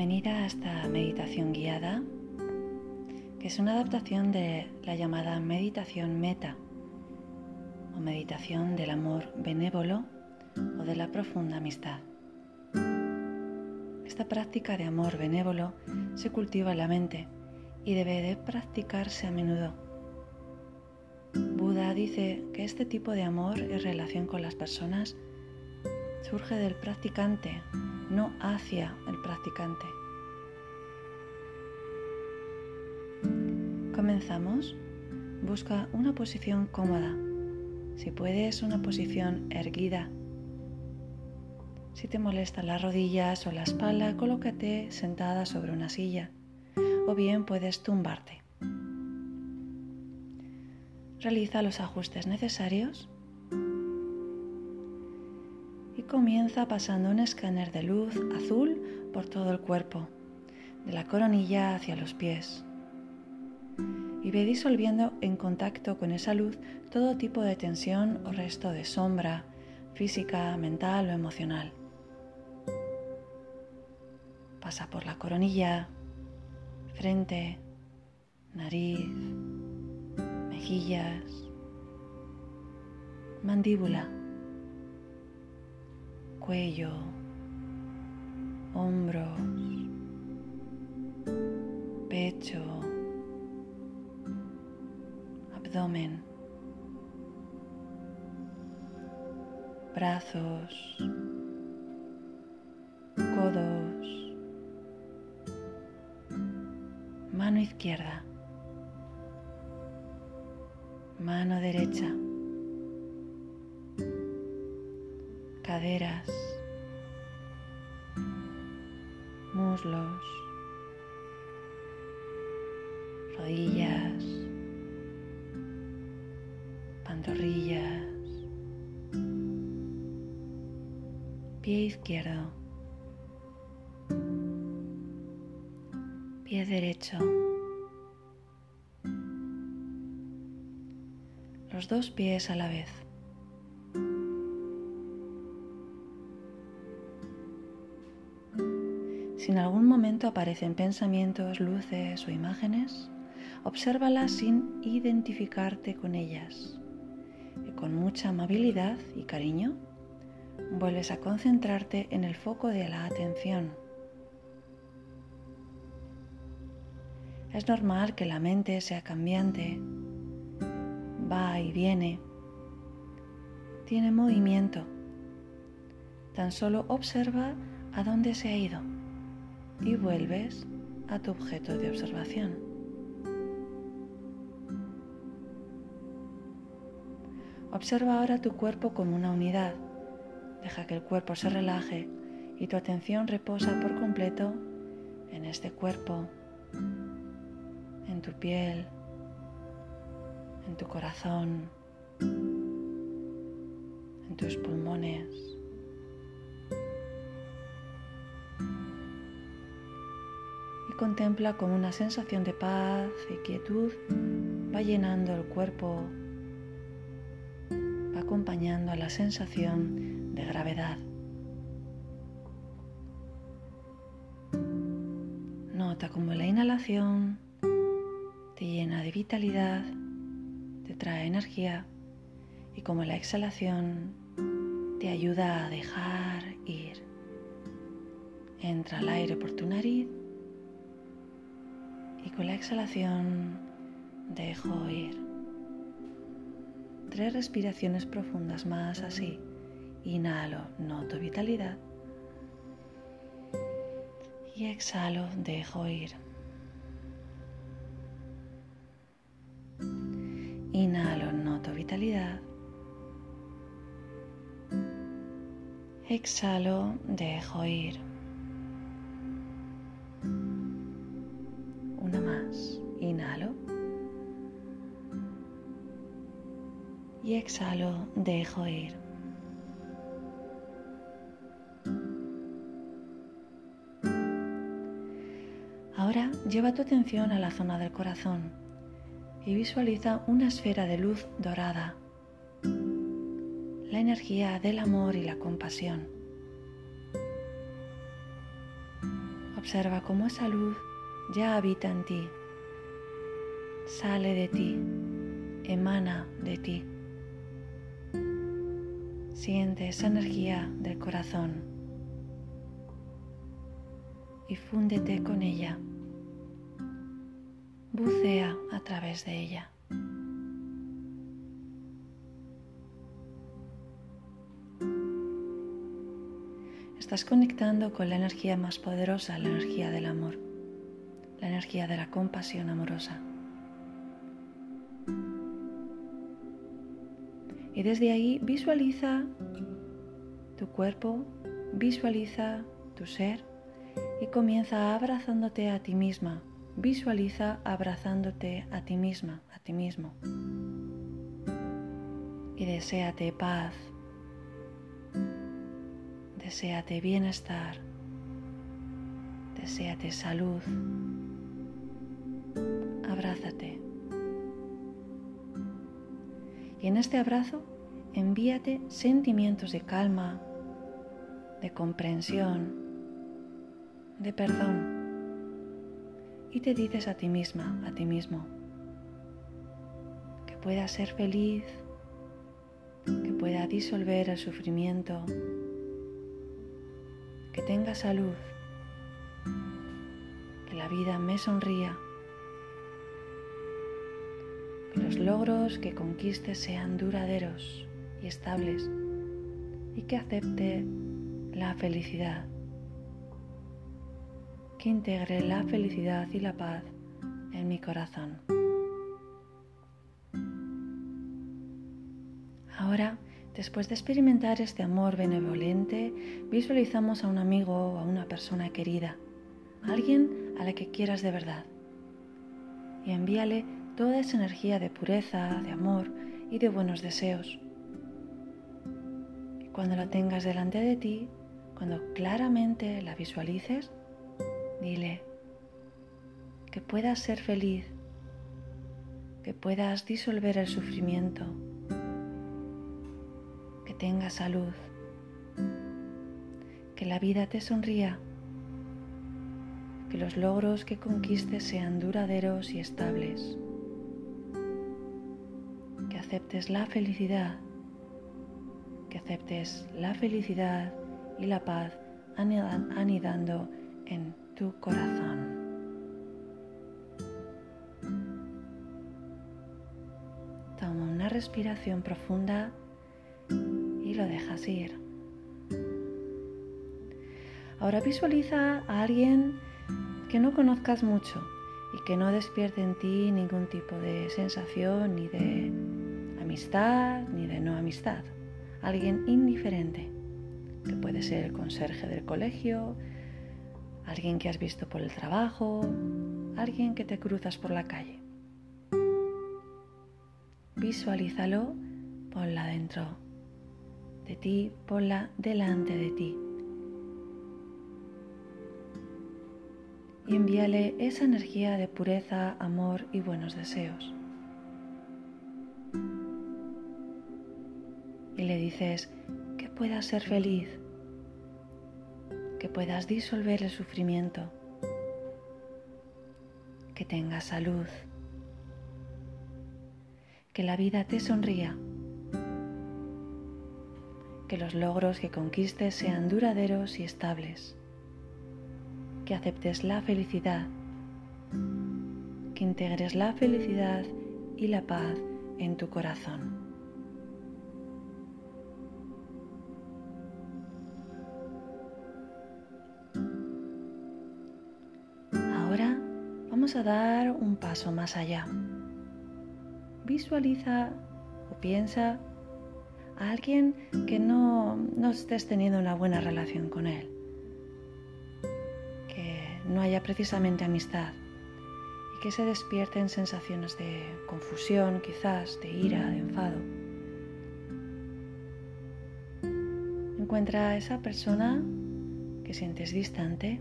Bienvenida a esta meditación guiada, que es una adaptación de la llamada meditación meta o meditación del amor benévolo o de la profunda amistad. Esta práctica de amor benévolo se cultiva en la mente y debe de practicarse a menudo. Buda dice que este tipo de amor y relación con las personas surge del practicante no hacia el practicante. Comenzamos. Busca una posición cómoda. Si puedes, una posición erguida. Si te molestan las rodillas o la espalda, colócate sentada sobre una silla o bien puedes tumbarte. Realiza los ajustes necesarios comienza pasando un escáner de luz azul por todo el cuerpo, de la coronilla hacia los pies. Y ve disolviendo en contacto con esa luz todo tipo de tensión o resto de sombra, física, mental o emocional. Pasa por la coronilla, frente, nariz, mejillas, mandíbula cuello, hombros, pecho, abdomen, brazos, codos, mano izquierda, mano derecha. caderas, rodillas, pantorrillas, pie izquierdo, pie derecho, los dos pies a la vez. Aparecen pensamientos, luces o imágenes, obsérvalas sin identificarte con ellas. Y con mucha amabilidad y cariño, vuelves a concentrarte en el foco de la atención. Es normal que la mente sea cambiante, va y viene, tiene movimiento. Tan solo observa a dónde se ha ido y vuelves a tu objeto de observación. Observa ahora tu cuerpo como una unidad. Deja que el cuerpo se relaje y tu atención reposa por completo en este cuerpo, en tu piel, en tu corazón, en tus pulmones. Contempla como una sensación de paz y quietud va llenando el cuerpo, va acompañando a la sensación de gravedad. Nota como la inhalación te llena de vitalidad, te trae energía y como la exhalación te ayuda a dejar ir. Entra el aire por tu nariz y con la exhalación dejo ir. Tres respiraciones profundas más así. Inhalo, noto vitalidad. Y exhalo, dejo ir. Inhalo, noto vitalidad. Exhalo, dejo ir. Y exhalo, dejo ir. Ahora lleva tu atención a la zona del corazón y visualiza una esfera de luz dorada, la energía del amor y la compasión. Observa cómo esa luz ya habita en ti, sale de ti, emana de ti. Siente esa energía del corazón y fúndete con ella. Bucea a través de ella. Estás conectando con la energía más poderosa, la energía del amor, la energía de la compasión amorosa. Y desde ahí visualiza tu cuerpo, visualiza tu ser y comienza abrazándote a ti misma. Visualiza abrazándote a ti misma, a ti mismo. Y deséate paz, Deseate bienestar, deséate salud, abrázate. Y en este abrazo envíate sentimientos de calma, de comprensión, de perdón. Y te dices a ti misma, a ti mismo, que pueda ser feliz, que pueda disolver el sufrimiento, que tenga salud, que la vida me sonría, que los logros que conquistes sean duraderos y estables y que acepte la felicidad, que integre la felicidad y la paz en mi corazón. Ahora Después de experimentar este amor benevolente, visualizamos a un amigo o a una persona querida, alguien a la que quieras de verdad. Y envíale toda esa energía de pureza, de amor y de buenos deseos. Y cuando la tengas delante de ti, cuando claramente la visualices, dile que puedas ser feliz, que puedas disolver el sufrimiento tenga salud, que la vida te sonría, que los logros que conquistes sean duraderos y estables, que aceptes la felicidad, que aceptes la felicidad y la paz anidando en tu corazón. Toma una respiración profunda y lo dejas ir. Ahora visualiza a alguien que no conozcas mucho y que no despierte en ti ningún tipo de sensación ni de amistad ni de no amistad. Alguien indiferente, que puede ser el conserje del colegio, alguien que has visto por el trabajo, alguien que te cruzas por la calle. Visualízalo, ponla dentro de ti, ponla delante de ti. Y envíale esa energía de pureza, amor y buenos deseos. Le dices que puedas ser feliz, que puedas disolver el sufrimiento, que tengas salud, que la vida te sonría que los logros que conquistes sean duraderos y estables, que aceptes la felicidad, que integres la felicidad y la paz en tu corazón. A dar un paso más allá. Visualiza o piensa a alguien que no, no estés teniendo una buena relación con él, que no haya precisamente amistad y que se despierten sensaciones de confusión, quizás, de ira, de enfado. Encuentra a esa persona que sientes distante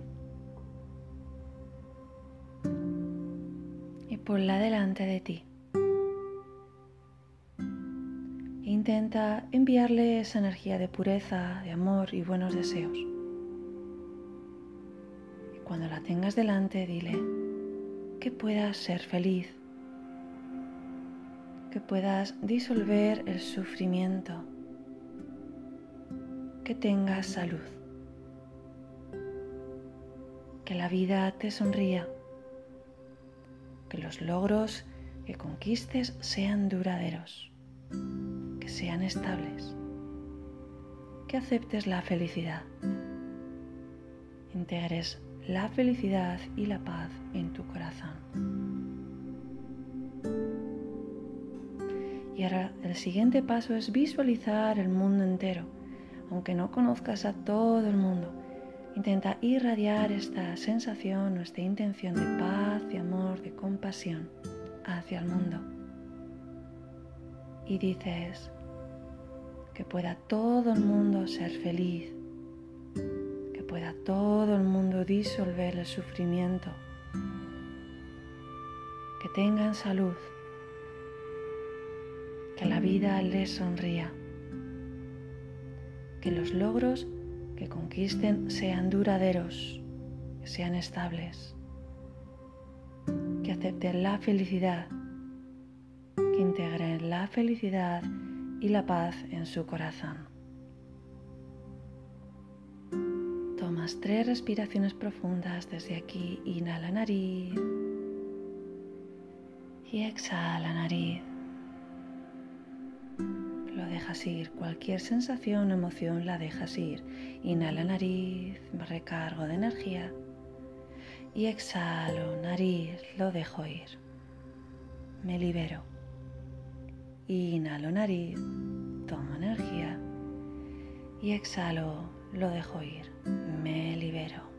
ponla delante de ti. Intenta enviarle esa energía de pureza, de amor y buenos deseos. cuando la tengas delante, dile que puedas ser feliz, que puedas disolver el sufrimiento, que tengas salud, que la vida te sonría, que los logros que conquistes sean duraderos, que sean estables, que aceptes la felicidad, integres la felicidad y la paz en tu corazón. Y ahora el siguiente paso es visualizar el mundo entero. Aunque no conozcas a todo el mundo, intenta irradiar esta sensación o esta intención de paz, de amor, de compasión hacia el mundo. Y dices que pueda todo el mundo ser feliz, que pueda todo el mundo disolver el sufrimiento, que tengan salud, que la vida les sonría, que los logros que conquisten sean duraderos, que sean estables que acepten la felicidad, que integren la felicidad y la paz en su corazón. Tomas tres respiraciones profundas desde aquí, inhala nariz y exhala nariz. Dejas ir, cualquier sensación o emoción la dejas ir. Inhala nariz, recargo de energía y exhalo, nariz, lo dejo ir. Me libero. Inhalo nariz, tomo energía y exhalo, lo dejo ir. Me libero.